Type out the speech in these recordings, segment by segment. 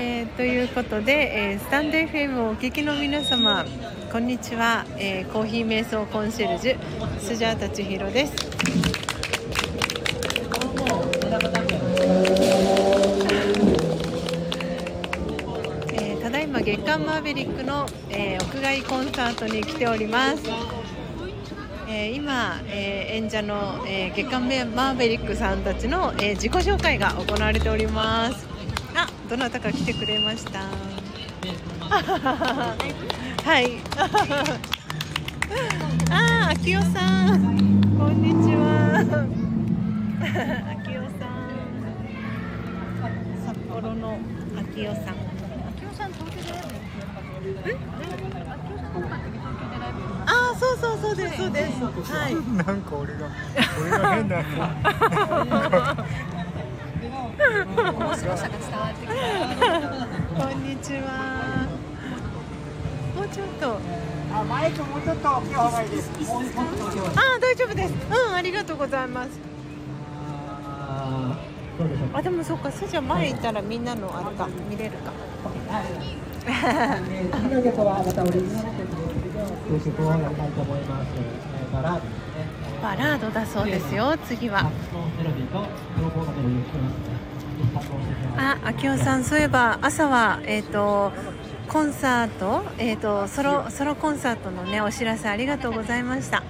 えーということで、えースタンド FM をお聞きの皆様こんにちは、えーコーヒー瞑想コンシェルジュスジャータ千尋です。えーただいま月刊マーベリックの、えー屋外コンサートに来ております、えー今、えー演者の、えー月刊マーベリックさんたちの、えー自己紹介が行われております。どなたか来てくれました？はい。あー秋代さん。こんにちは。秋代さん。札幌の秋代さん。あーそうそうそうですそうです。はい。なんか俺が俺が変な 面白さが伝わってきた。こんにちは。もうちょっとあマイクもうちょっと大きい方がいいです。あー大丈夫です。うんありがとうございます。あでもそっか。それじゃあ前行ったらみんなのあれか見れるか。えー次の曲はまたオリジナル曲でたいと思います、えー、バラードですねバラードだそうですよ次はあ、秋代さん、そういえば朝はえっ、とコンサート、えっ、とソロソロコンサートのねお知らせありがとうございました。ね。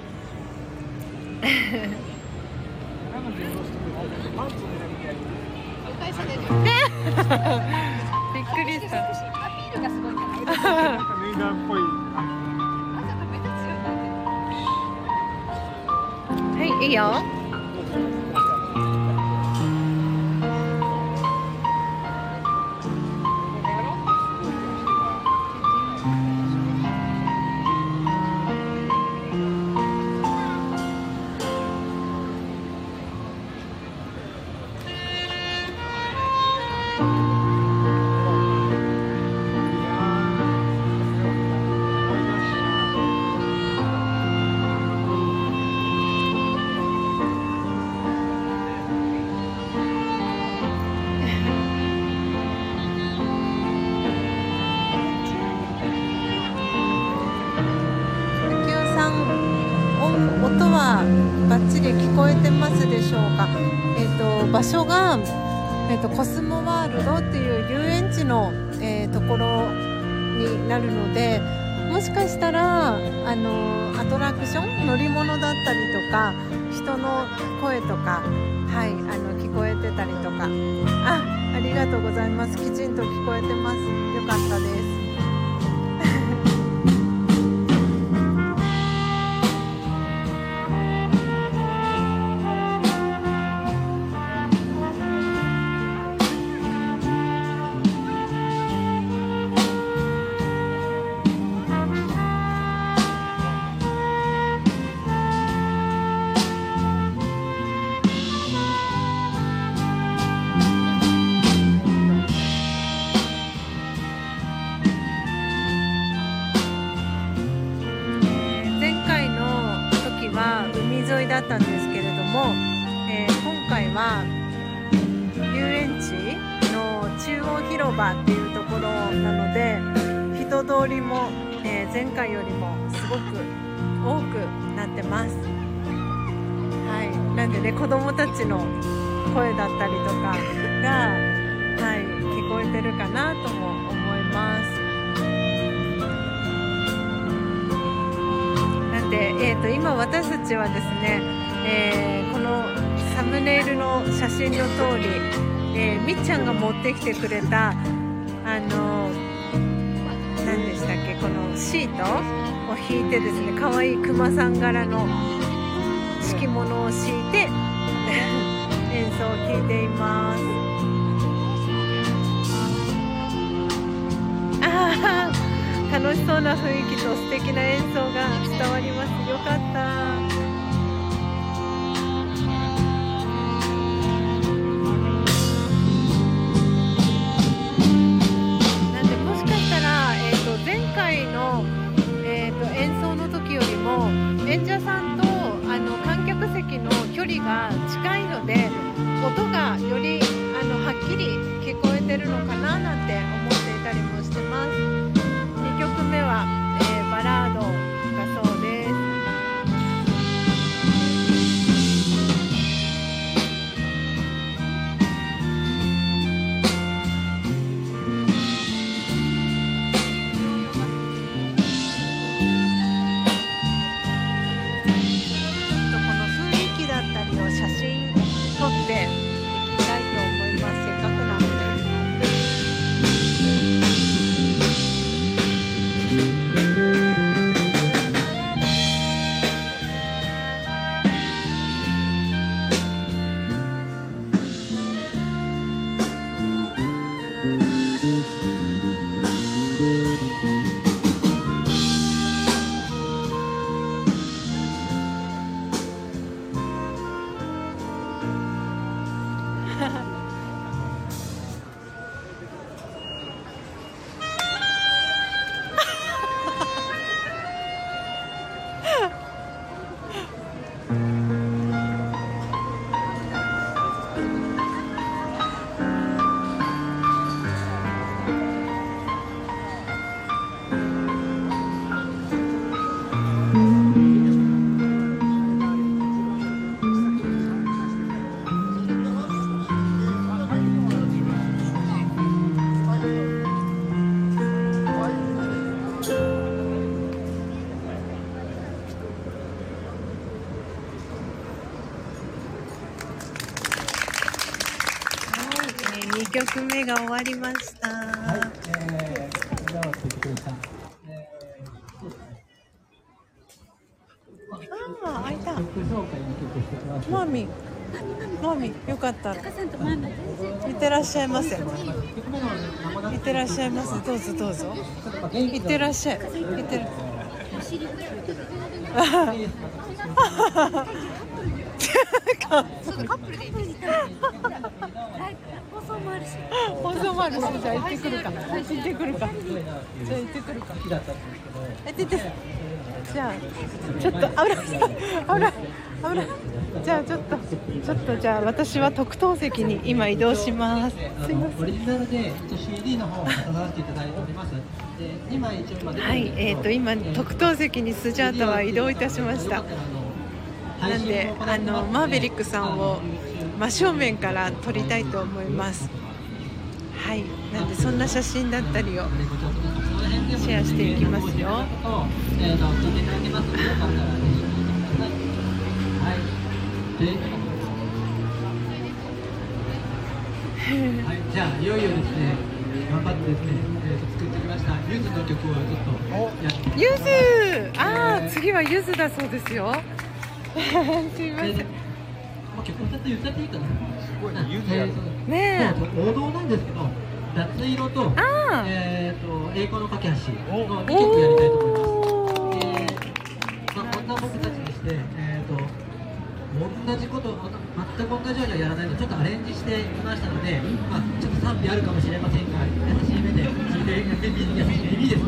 びっくりした。アピールが バッチリ聞こえてますでしょうか？えっ、と場所がえっ、とコスモワールドっていう遊園地の、えーところになるので、もしかしたらあのアトラクション？乗り物だったりとか人の声とかはいあの聞こえてたりとか。あありがとうございます。きちんと聞こえてます。よかったです。っていうところなので人通りも、えー前回よりもすごく多くなってます。はい、なんでね子供たちの声だったりとかが、はい、聞こえてるかなとも思います。なんで、えー、と今私たちはですね、えーこのサムネイルの写真の通り、えーみっちゃんが持ってきてくれたあの何でしたっけこのシートを引いてですね可愛いクマさん柄の敷物を敷いて 演奏を聴いています。あ楽しそうな雰囲気と素敵な演奏が伝わりますよかった離が近いので音がよりあのはっきり聞こえてるのかななんて思っていたりもしてます。2曲目はわりました。はい、えー、じゃあ、続きました。えー、そうですね。ああ、開いた。マミ、マミ、よかったら。いってらっしゃいませ。いってらっしゃいませ。どうぞどうぞ。いってらっしゃい。いってら。カップルで いいでもあるし放送もあるし、じゃあ行ってくるか。行ってくるか。じゃあ行ってくるか。好きだったんですけど、え、出て。じゃあ、ちょっと、危ない。危ない。危ない。じゃあ、ちょっと、ちょっと、じゃあ、私は特等席に今移動します。すいません。オリジナルで CD の方を出させていただいております。はい、えっ、と、今特等席にスジャータは移動いたしました。なんで、あの、マーベリックさんを真正面から撮りたいと思います。はい、なんで、そんな写真だったりを。シェアしていきますよ。はい。じゃあいよいよですね、頑張ってですね、えーと作ってきましたゆずの曲をちょっとやってゆず、ああ、次はゆずだそうですよ。すいません。もう曲歌って言っちゃっていいかな。すごいねゆずやるね王道なんですけど、夏色とえっ、と栄光の架け橋の2え。曲やりたいと思います。えー。まあ、こんな僕たちでして、えー、と同じことを全く同じようにはやらないのでちょっとアレンジしてみましたので、まあ、ちょっと賛否あるかもしれませんが優しい目で聞いて優しい耳です。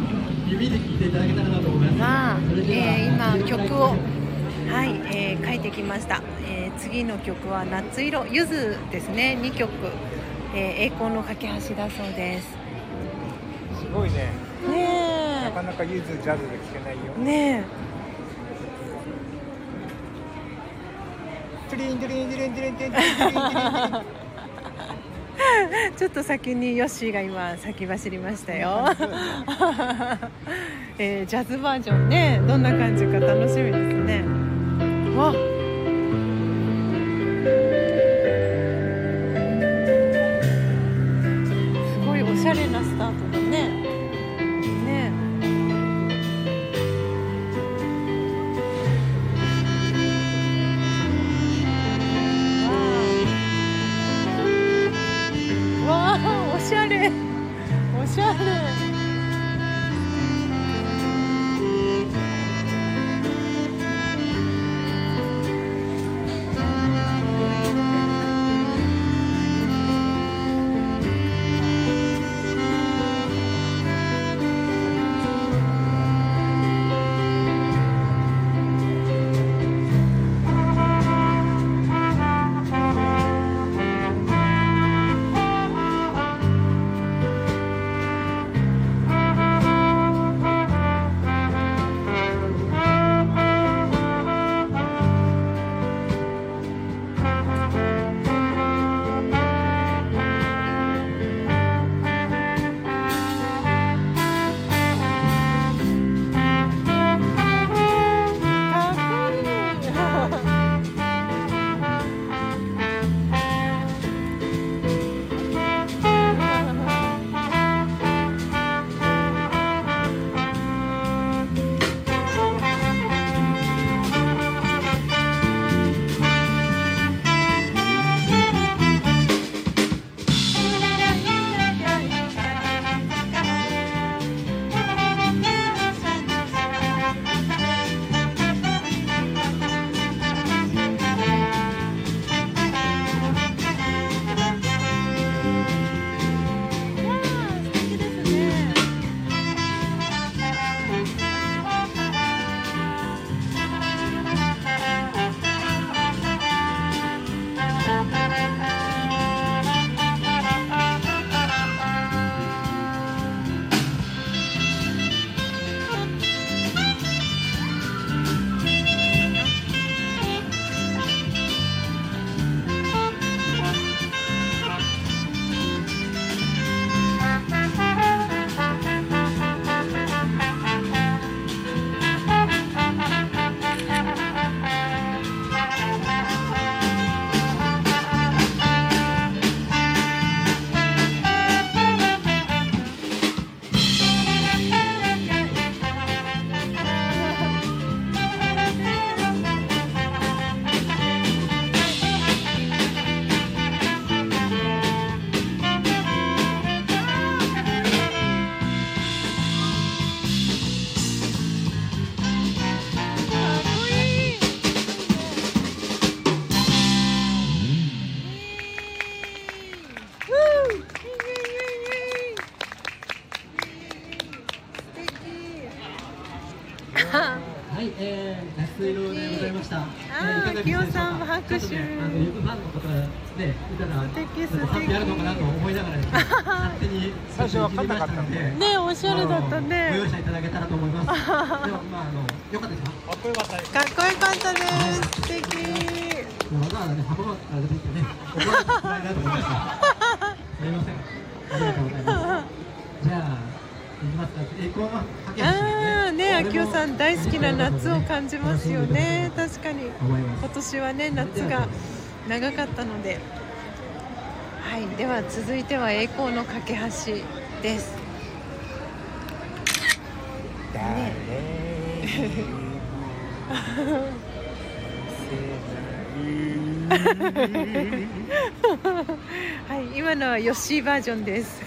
耳で聞いていただけたらなと思います。まあ、それではえー今曲をはい、えー、書いてきました、えー、次の曲は夏色ゆずですね。2曲、えー、栄光の架け橋だそうです。すごいね。ねなかなかゆずジャズで聴けないよ。ねトリンリンリンリンリンリンリンちょっと先にヨッシーが今先走りましたよ、えー、ジャズバージョンねどんな感じか楽しみですね。わ。すごいおしゃれなスタートだね。ね。わあ。わあおしゃれ。おしゃれ。拍手あの、よくファンの方がね、いたら、素敵素敵なんか賛否あるのかなと思いながらね、勝手に最初は硬かったんでねおしゃれだったあのごね容赦いただけたらと思います。でも、まあ、あの、よかったですか。かっこよかったですかっこよかったです素敵わざわざね、箱があれでね、怒られてくらいだと思いました。すみません。ありがとうございます。じゃあ、いきますか。栄光の架け橋ですああね、あきおさん大好きな夏を感じますよね。楽確かに今年はね夏が長かったので。はい、では続いては栄光の架け橋です。誰も はい、今のはヨッシーバージョンです。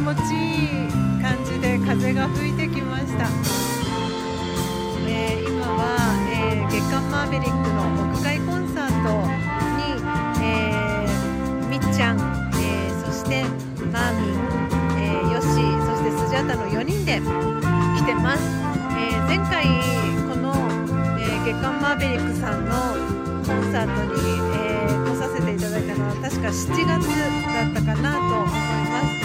持ちいい感じで風が吹いてきました、えー今は、えー月刊マーヴェリックの屋外コンサートに、えーみっちゃん、えそしてマーミン、えーヨシそしてスジャータの4人で来てます、え前回この、え月刊マーヴェリックさんのコンサートに、え来させていただいたのは確か7月だったかなと思います。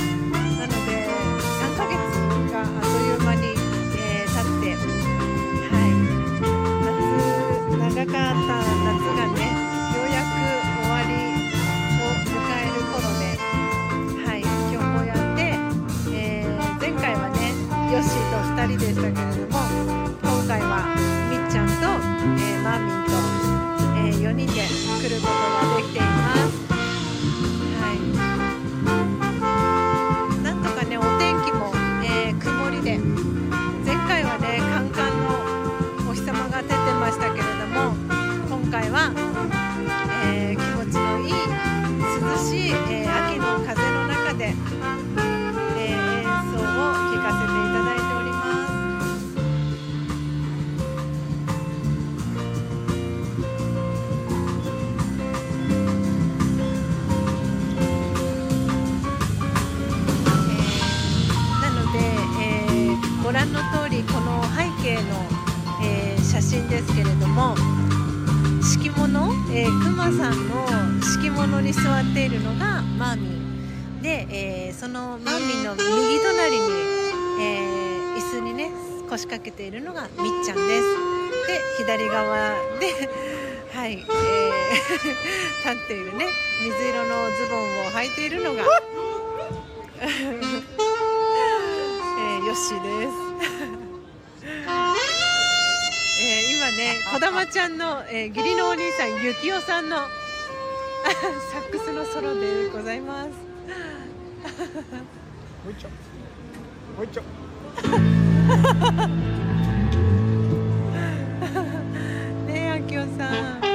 シーとるのがマーミンで、えーそのマミの右隣に、えー椅子にね腰掛けているのがみっちゃんです。で左側で はい、えー 立っているね水色のズボンを履いているのが えー、ヨッシーです。えー今ね、こだまちゃんの、えー義理のお兄さん、ゆきおさんのサックスのソロでございます。もう一丁もう一丁ねえ、あきおさん。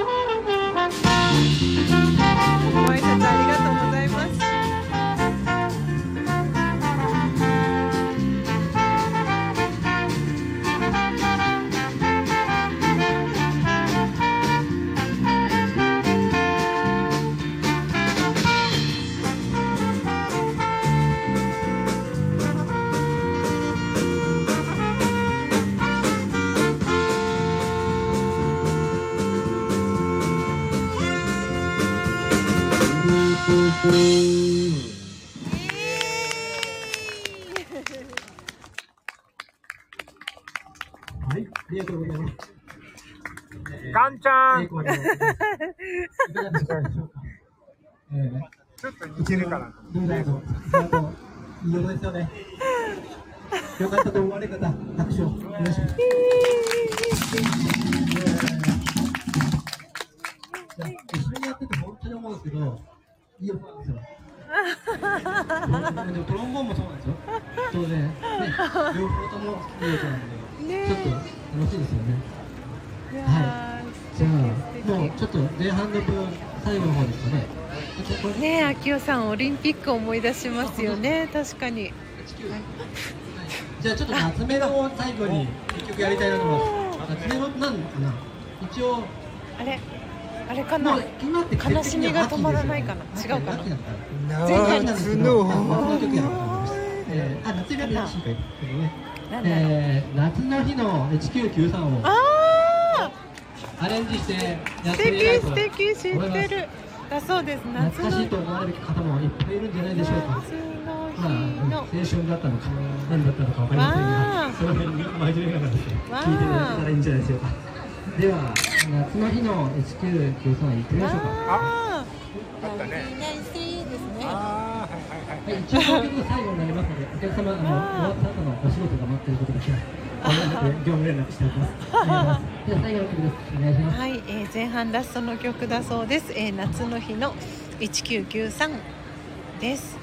拍手をお願いします。一緒にやってて本当に思うんですけど、いい音なんですよ。トロンボーンもそうなんですよ。そうね、両方ともいい音なんで、ちょっと楽しいですよね。いじゃあ、もうちょっと前半の分、最後の方ですかね。ねえ、あきおさん、オリンピック思い出しますよね、確かに。じゃあちょっと夏メロを最後に一曲やりたいなと思います。夏メロなんかな？一応、あれ、あれかな？今って悲しみが止まらないかな？違うかな？夏夏のの曲やろうと思いました。えーあ、夏メロでしいかけどね。えー、夏の日の1993をああ、アレンジしてやっ素てみたい敵、と素敵、知思いますってる。だそうです。夏の。懐かしいと思われる方もいっぱいいるんじゃないでしょうか。夏まあ。青春だったのか、何だったのかわかりませんが、その辺に真面目ながら聞いていただけたらいいんじゃないでしょうか。では、夏の日の1993行ってみましょうか。ああったねはい一応、最後になりますので、お客様、あの、終わった後のお仕事が待っていることだけは、ご連絡、業務連絡しておきます。は、いします。はい、えー前半ラストの曲だそうです。えー夏の日の1993です。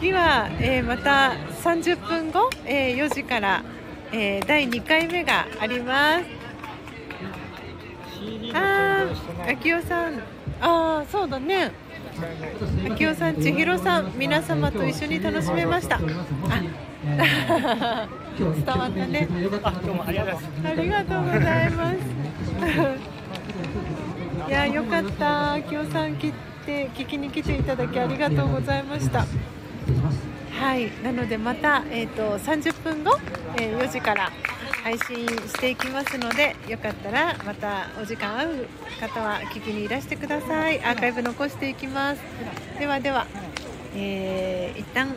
次は、えーまた30分後、えー4時から、えー第2回目があります。あー、登場してない秋代さん、ああ、そうだね。秋代さん千尋さん皆様と一緒に楽しめました伝伝わったねあどうもありがとうございますありがとうございます。いや、よかった。秋代さん来て、聞きに来ていただきありがとうございました。はい、なのでまた、えー、と30分後、えー4時から配信していきますのでよかったらまたお時間合う方は聞きにいらしてください。アーカイブ残していきます。ではでは、えー一旦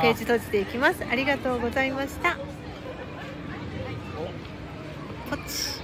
ページ閉じていきます。ありがとうございました。ポチ